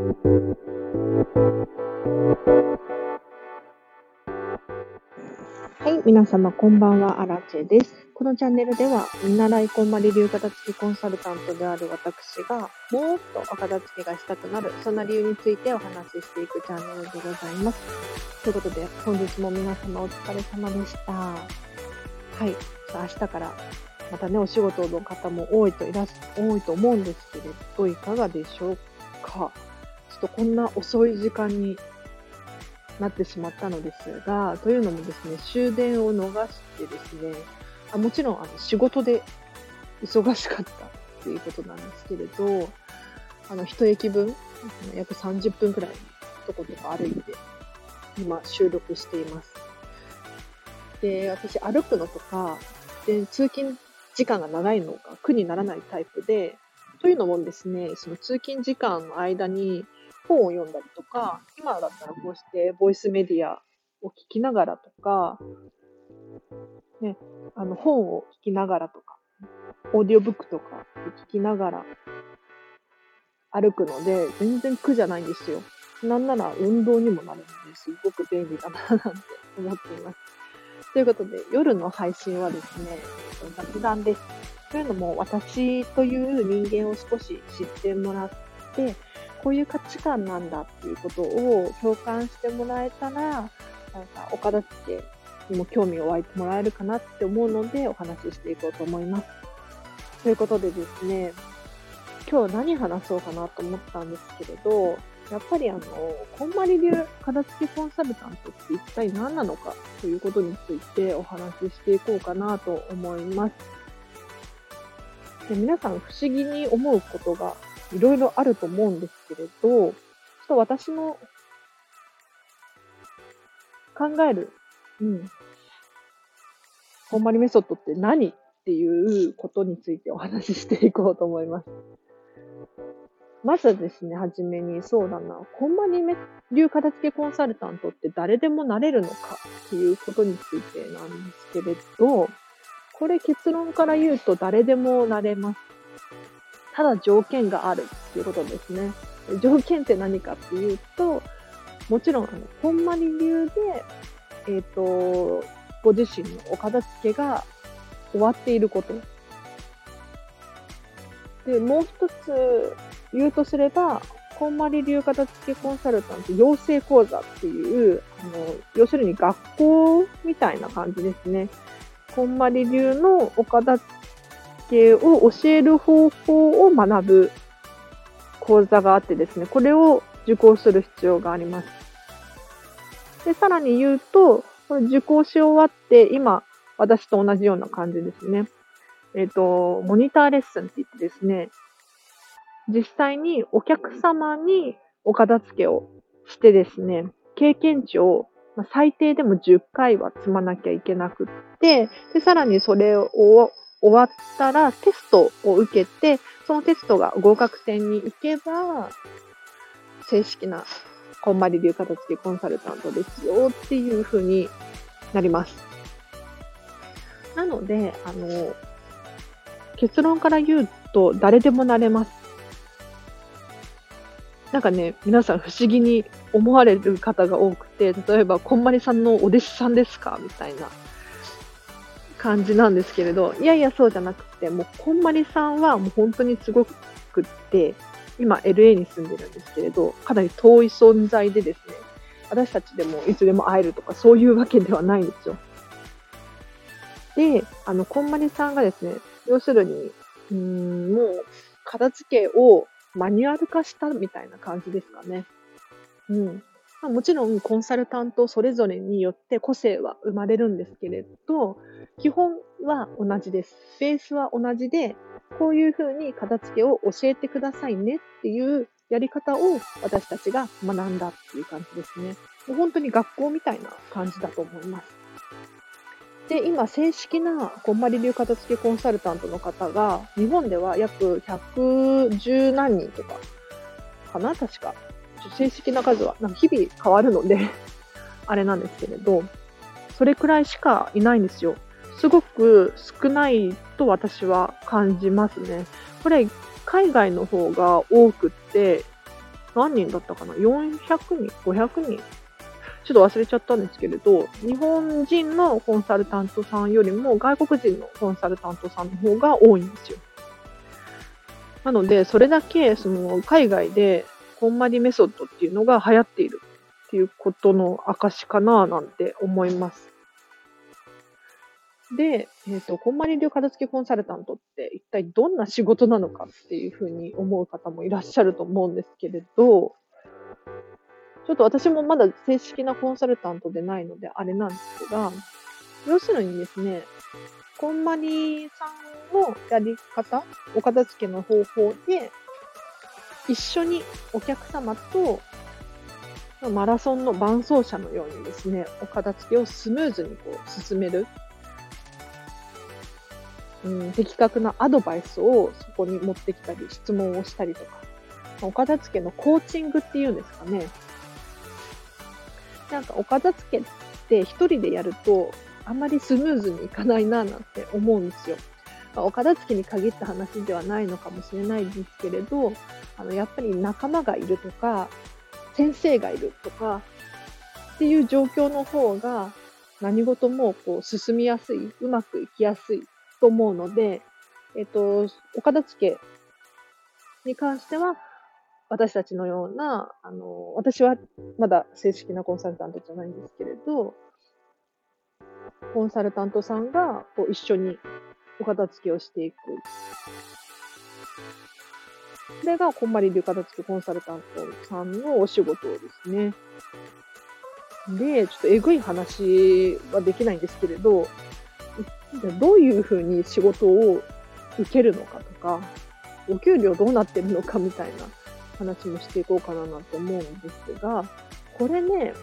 はい、皆様こんばんは、アラチェです。このチャンネルでは、見習いこんまり流片付きコンサルタントである私が、もっとお片付けがしたくなる、そんな理由についてお話ししていくチャンネルでございます。ということで、本日も皆様お疲れ様でした。はい、明日からまたね、お仕事の方も多いといらっ多いと思うんですけれど、いかがでしょうか？とこんな遅い時間になってしまったのですが、というのもですね、終電を逃してですね、あもちろんあの仕事で忙しかったっていうことなんですけれど、あの、一駅分、約30分くらいのとことか歩いて、今収録しています。で、私歩くのとか、で通勤時間が長いのが苦にならないタイプで、というのもですね、その通勤時間の間に本を読んだりとか、今だったらこうしてボイスメディアを聞きながらとか、ね、あの本を聞きながらとか、オーディオブックとかで聞きながら歩くので、全然苦じゃないんですよ。なんなら運動にもなるのですごく便利だななんて思っています。ということで、夜の配信はですね、雑談です。というのも、私という人間を少し知ってもらって、こういう価値観なんだっていうことを共感してもらえたら、なんか、お片付けにも興味を湧いてもらえるかなって思うので、お話ししていこうと思います。ということでですね、今日何話そうかなと思ったんですけれど、やっぱりあの、こんまり流片付けコンサルタントって一体何なのかということについてお話ししていこうかなと思います。で皆さん不思議に思うことがいろいろあると思うんですけれど、ちょっと私の考える、うん、こんまりメソッドって何っていうことについてお話ししていこうと思います。まずですね、はじめに、そうだな、こんまり流片付けコンサルタントって誰でもなれるのかっていうことについてなんですけれど、これ結論から言うと誰でもなれます。ただ条件があるっていうことですね。条件って何かっていうと、もちろん、あの、こんまり流で、えっ、ー、と、ご自身のお片付けが終わっていること。で、もう一つ言うとすれば、こんまり流片付けコンサルタント養成講座っていう、あの、要するに学校みたいな感じですね。こんまり流のお片付けを教える方法を学ぶ講座があってですね、これを受講する必要があります。で、さらに言うと、これ受講し終わって、今、私と同じような感じですね。えっ、ー、と、モニターレッスンって言ってですね、実際にお客様にお片付けをしてですね、経験値を最低でも10回は積まなきゃいけなくって、で、さらにそれを終わったらテストを受けて、そのテストが合格点に行けば、正式なこんまり流片付けコンサルタントですよっていう風になります。なので、あの、結論から言うと誰でもなれます。なんかね、皆さん不思議に思われる方が多くて、例えば、こんまりさんのお弟子さんですか？みたいな感じなんですけれど、いやいや、そうじゃなくて、もう、こんまりさんはもう本当にすごくって、今 LA に住んでるんですけれど、かなり遠い存在でですね、私たちでもいつでも会えるとかそういうわけではないんですよ。で、あの、こんまりさんがですね、要するに、うん、もう、片付けをマニュアル化したみたいな感じですかね。うん。まあ、もちろんコンサルタントそれぞれによって個性は生まれるんですけれど、基本は同じです。ベースは同じで、こういうふうに片付けを教えてくださいねっていうやり方を私たちが学んだっていう感じですね。もう本当に学校みたいな感じだと思います。で、今、正式なこんまり流片付けコンサルタントの方が、日本では約110何人とか、かな確か。正式な数は、なんか日々変わるので あれなんですけれど、それくらいしかいないんですよ。すごく少ないと私は感じますね。これ、海外の方が多くって、何人だったかな ?400 人 ?500 人？ちょっと忘れちゃったんですけれど、日本人のコンサルタントさんよりも外国人のコンサルタントさんの方が多いんですよ。なので、それだけその海外でこんまりメソッドっていうのが流行っているっていうことの証かななんて思います。で、えっ、ー、と、こんまり流片付けコンサルタントって一体どんな仕事なのかっていうふうに思う方もいらっしゃると思うんですけれど、ちょっと私もまだ正式なコンサルタントでないのであれなんですが、要するにですね、こんまりさんのやり方、お片付けの方法で、一緒にお客様とマラソンの伴走者のようにですね、お片付けをスムーズにこう進めるうん、的確なアドバイスをそこに持ってきたり、質問をしたりとか、お片付けのコーチングっていうんですかね。なんかお片付けって一人でやるとあんまりスムーズにいかないななんて思うんですよ。まあ、お片付けに限った話ではないのかもしれないですけれど、あのやっぱり仲間がいるとか、先生がいるとかっていう状況の方が何事もこう進みやすい、うまくいきやすいと思うので、えっと、お片付けに関しては、私たちのような、あの、私はまだ正式なコンサルタントじゃないんですけれど、コンサルタントさんがこう一緒にお片付けをしていく。それが、こんまり流片付けコンサルタントさんのお仕事ですね。で、ちょっとえぐい話はできないんですけれど、どういうふうに仕事を受けるのかとか、お給料どうなってるのかみたいな話もしていこうかななんて思うんですが、これね、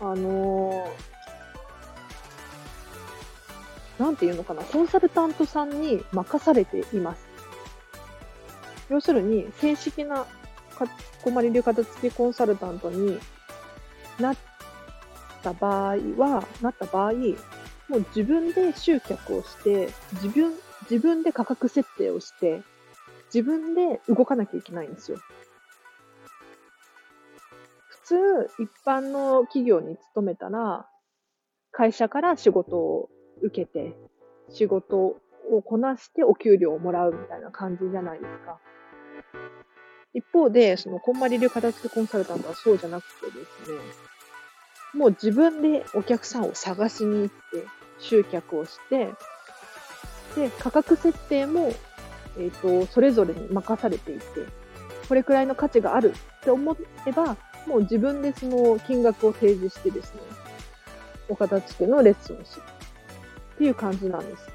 あのー、なんていうのかな、コンサルタントさんに任されています。要するに、正式なこまり流片付きコンサルタントになった場合は、なった場合、もう自分で集客をして、自分、自分で価格設定をして、自分で動かなきゃいけないんですよ。普通、一般の企業に勤めたら、会社から仕事を受けて、仕事をこなしてお給料をもらうみたいな感じじゃないですか。一方で、その、こんまり流片付けコンサルタントはそうじゃなくてですね、もう自分でお客さんを探しに行って、集客をして、で、価格設定も、えっ、ー、と、それぞれに任されていて、これくらいの価値があるって思えば、もう自分でその金額を提示してですね、お片付けのレッスンをするっていう感じなんです。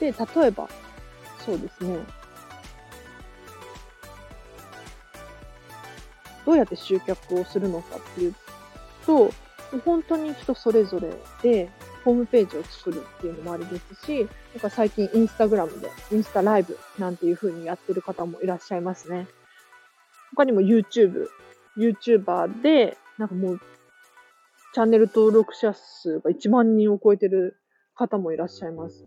で、例えば、そうですね、どうやって集客をするのかっていうと、本当に人それぞれで、ホームページを作るっていうのもありですし、なんか最近インスタグラムで、インスタライブなんていう風にやってる方もいらっしゃいますね。他にも YouTube、YouTuber で、なんかもう、チャンネル登録者数が1万人を超えてる方もいらっしゃいます。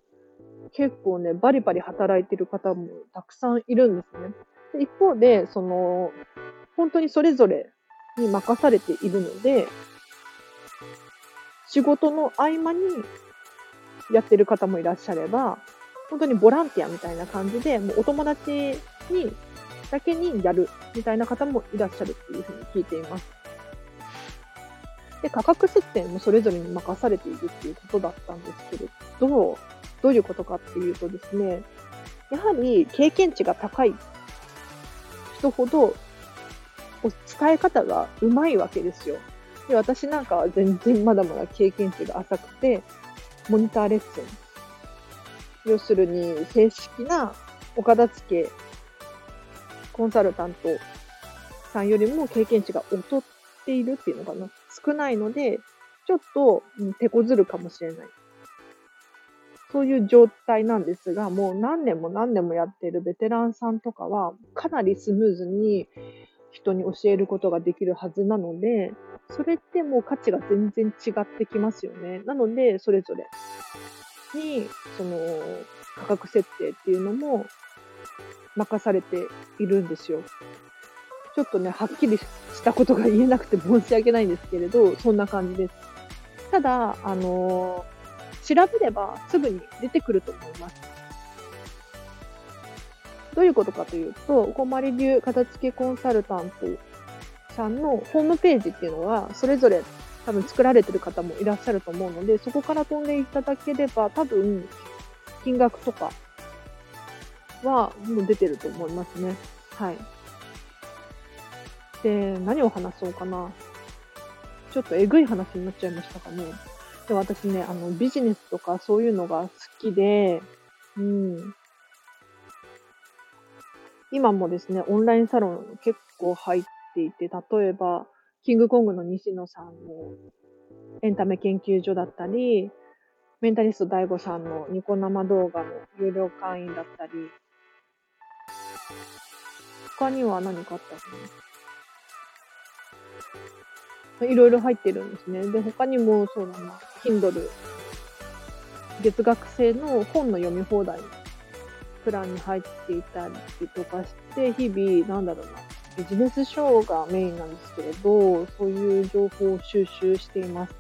結構ね、バリバリ働いてる方もたくさんいるんですね。で一方で、その、本当にそれぞれに任されているので、仕事の合間にやってる方もいらっしゃれば、本当にボランティアみたいな感じで、もうお友達にだけにやるみたいな方もいらっしゃるっていうふうに聞いています。で、価格設定もそれぞれに任されているっていうことだったんですけれど、どういうことかっていうとですね、やはり経験値が高い人ほど使い方がうまいわけですよ。で私なんかは全然まだまだ経験値が浅くて、モニターレッスン。要するに正式なお片付けコンサルタントさんよりも経験値が劣っているっていうのかな。少ないので、ちょっと手こずるかもしれない。そういう状態なんですが、もう何年も何年もやっているベテランさんとかは、かなりスムーズに人に教えることができるはずなので、それってもう価値が全然違ってきますよね。なので、それぞれに、その、価格設定っていうのも任されているんですよ。ちょっとね、はっきりしたことが言えなくて申し訳ないんですけれど、そんな感じです。ただ、あのー、調べればすぐに出てくると思います。どういうことかというと、こまり流片付けコンサルタントさんのホームページっていうのは、それぞれ多分作られてる方もいらっしゃると思うので、そこから飛んでいただければ、多分、金額とかはもう出てると思いますね。はい。で、何を話そうかな。ちょっとえぐい話になっちゃいましたかね。で私ね、あの、ビジネスとかそういうのが好きで、うん。今もですね、オンラインサロン結構入っていて、例えば、キングコングの西野さんのエンタメ研究所だったり、メンタリスト DAIGO さんのニコ生動画の有料会員だったり、他には何かあったかな？いろいろ入ってるんですね。で、他にもそうだな、Kindle、月額制の本の読み放題のプランに入っていたりとかして、日々、なんだろうな、ビジネス書がメインなんですけれど、そういう情報を収集しています。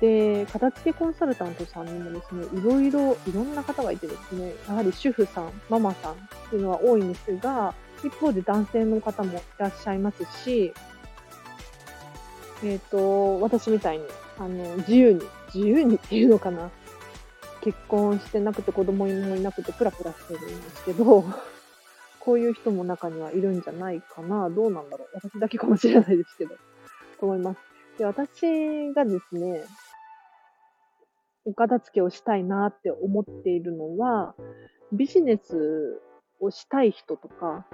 で、片付けコンサルタントさんにもですね、いろいろ、いろんな方がいてですね、やはり主婦さん、ママさんっていうのは多いんですが、一方で男性の方もいらっしゃいますし、えっ、ー、と、私みたいに、あの、自由に、自由にっていうのかな。結婚してなくて子供もいなくてプラプラしてるんですけど、こういう人も中にはいるんじゃないかな。どうなんだろう。私だけかもしれないですけど、と思います。で、私がですね、お片付けをしたいなって思っているのは、ビジネスをしたい人とか、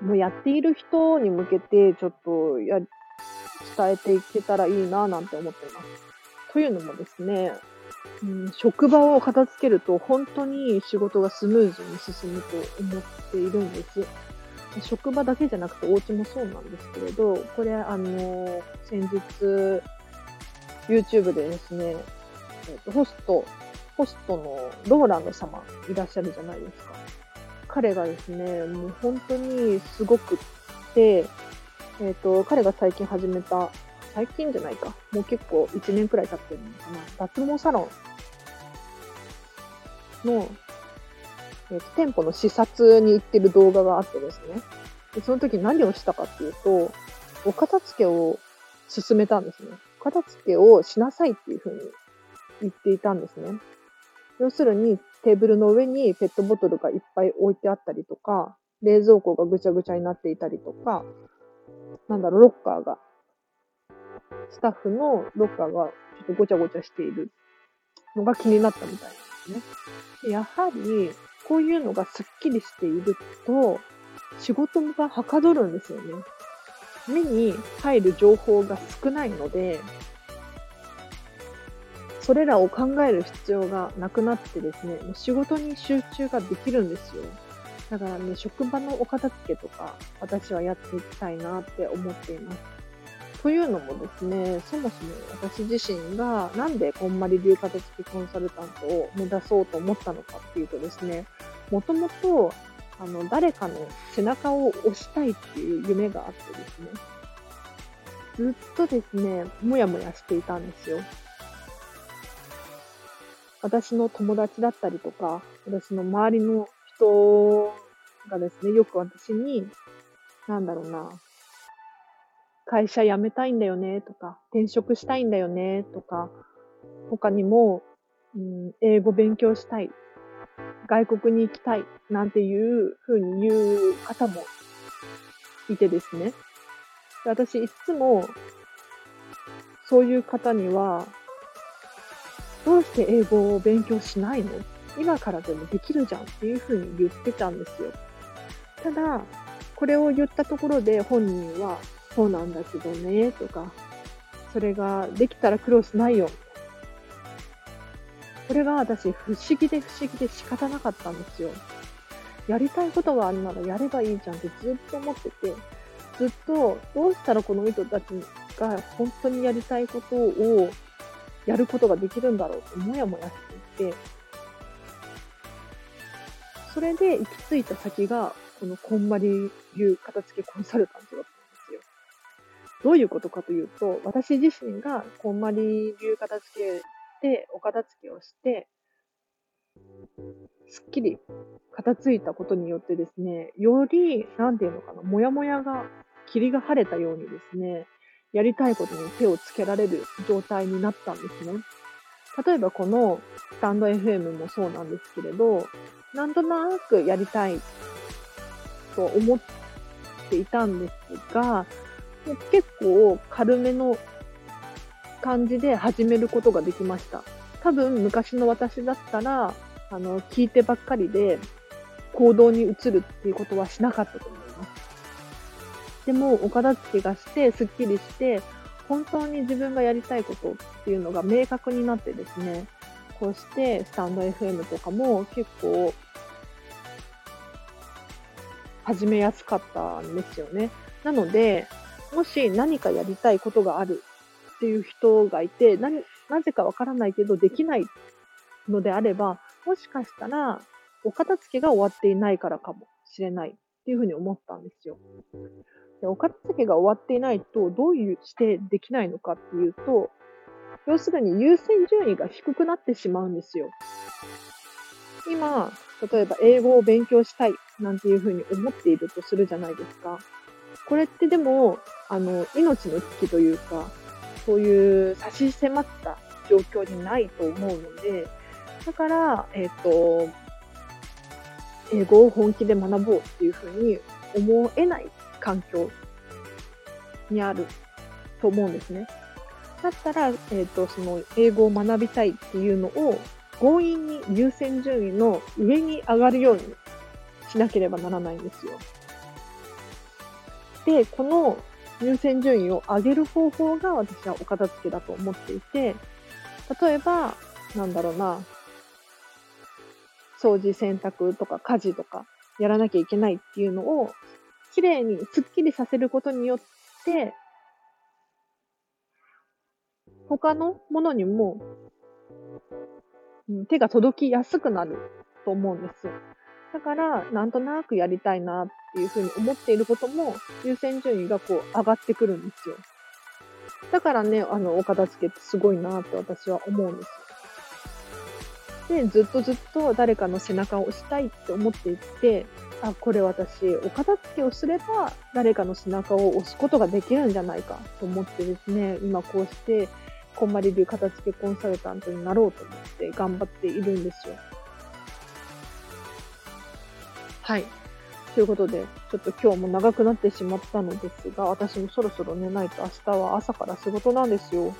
もうやっている人に向けてちょっとや伝えていけたらいいななんて思っています。というのもですね、うん、職場を片付けると本当に仕事がスムーズに進むと思っているんです。職場だけじゃなくてお家もそうなんですけれど、これあの、先日 YouTube でですね、えー、とホスト、ホストのローランド様いらっしゃるじゃないですか。彼がですね、もう本当にすごくって、えっ、ー、と、彼が最近始めた、最近じゃないか。もう結構1年くらい経ってるのかな。脱毛サロンの、えーと、店舗の視察に行ってる動画があってですね。でその時何をしたかっていうと、お片付けを進めたんですね。お片付けをしなさいっていうふうに言っていたんですね。要するにテーブルの上にペットボトルがいっぱい置いてあったりとか、冷蔵庫がぐちゃぐちゃになっていたりとか、なんだろう、ロッカーが、スタッフのロッカーがちょっとごちゃごちゃしているのが気になったみたいなんですね。やはり、こういうのがスッキリしていると、仕事がはかどるんですよね。目に入る情報が少ないので、それらを考える必要がなくなってですね、仕事に集中ができるんですよ。だからね、職場のお片付けとか、私はやっていきたいなって思っています。というのもですね、そもそも私自身がなんでこんまり流片付けコンサルタントを目指そうと思ったのかっていうとですね、もともとあの誰かの背中を押したいっていう夢があってですね、ずっとですね、もやもやしていたんですよ。私の友達だったりとか、私の周りの人がですね、よく私に、なんだろうな、会社辞めたいんだよねとか、転職したいんだよねとか、他にも、うん、英語勉強したい、外国に行きたいなんていうふうに言う方もいてですね。で私いつもそういう方には、どうして英語を勉強しないの今からでもできるじゃんっていうふうに言ってたんですよ。ただ、これを言ったところで本人は、そうなんだけどね、とか、それができたら苦労しないよ。これが私、不思議で不思議で仕方なかったんですよ。やりたいことがあるならやればいいじゃんってずっと思ってて、ずっとどうしたらこの人たちが本当にやりたいことをやることができるんだろうってもやもやしていて、それで行き着いた先が、このこんまり流片付けコンサルタントだったんですよ。どういうことかというと、私自身がこんまり流片付けでお片付けをして、すっきり片付いたことによってですね、より、なんていうのかな、もやもやが、霧が晴れたようにですね、やりたいことに手をつけられる状態になったんですね。例えばこのスタンド FM もそうなんですけれど、なんとなくやりたいと思っていたんですが、結構軽めの感じで始めることができました。多分昔の私だったら、あの、聞いてばっかりで行動に移るっていうことはしなかったと思います。でも、お片付けがして、すっきりして、本当に自分がやりたいことっていうのが明確になってですね、こうしてスタンド FM とかも結構始めやすかったんですよね。なので、もし何かやりたいことがあるっていう人がいて、ななぜかわからないけどできないのであれば、もしかしたら、お片付けが終わっていないからかもしれないっていうふうに思ったんですよ。でお片付けが終わっていないと、どういうしてできないのかっていうと、要するに優先順位が低くなってしまうんですよ。今、例えば英語を勉強したいなんていうふうに思っているとするじゃないですか。これってでも、あの、命の危機というか、そういう差し迫った状況にないと思うので、だから、えっ、ー、と、英語を本気で学ぼうっていうふうに思えない環境にあると思うんですね。だったら、えっ、ー、と、その英語を学びたいっていうのを強引に優先順位の上に上がるようにしなければならないんですよ。で、この優先順位を上げる方法が私はお片付けだと思っていて、例えば、なんだろうな、掃除、洗濯とか家事とかやらなきゃいけないっていうのを、きれいにスッキリさせることによって、他のものにも、手が届きやすくなると思うんですよ。だから、なんとなくやりたいなっていうふうに思っていることも、優先順位がこう上がってくるんですよ。だからね、あの、お片付けってすごいなって私は思うんですよ。で、ずっとずっと誰かの背中を押したいって思っていって、あ、これ私、お片付けをすれば誰かの背中を押すことができるんじゃないかと思ってですね、今こうして、こんまり流片付けコンサルタントになろうと思って頑張っているんですよ。はい。ということで、ちょっと今日も長くなってしまったのですが、私もそろそろ寝ないと明日は朝から仕事なんですよ。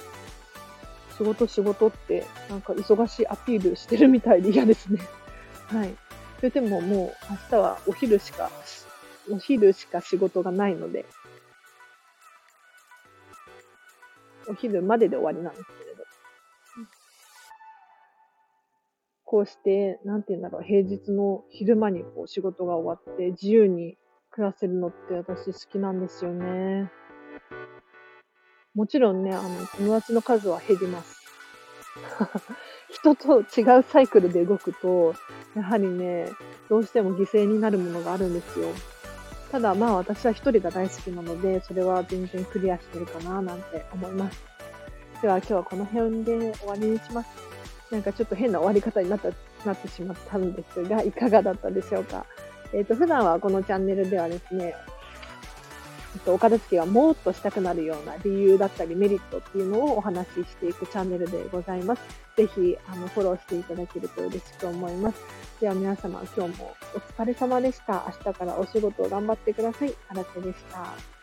仕事仕事って、なんか忙しいアピールしてるみたいで嫌ですね。はい。それでももう明日はお昼しか、お昼しか仕事がないので、お昼までで終わりなんですけれど。こうして、なんて言うんだろう、平日の昼間にこう仕事が終わって自由に暮らせるのって私好きなんですよね。もちろんね、あの、友達の数は減ります。人と違うサイクルで動くと、やはりね、どうしても犠牲になるものがあるんですよ。ただまあ私は一人が大好きなので、それは全然クリアしてるかななんて思います。では今日はこの辺で終わりにします。なんかちょっと変な終わり方になったなってしまったんですが、いかがだったでしょうか。えっ、ー、と、普段はこのチャンネルではですね、お片付けがもっとしたくなるような理由だったりメリットっていうのをお話ししていくチャンネルでございます。ぜひ、あの、フォローしていただけると嬉しく思います。では皆様、今日もお疲れ様でした。明日からお仕事を頑張ってください。荒瀬でした。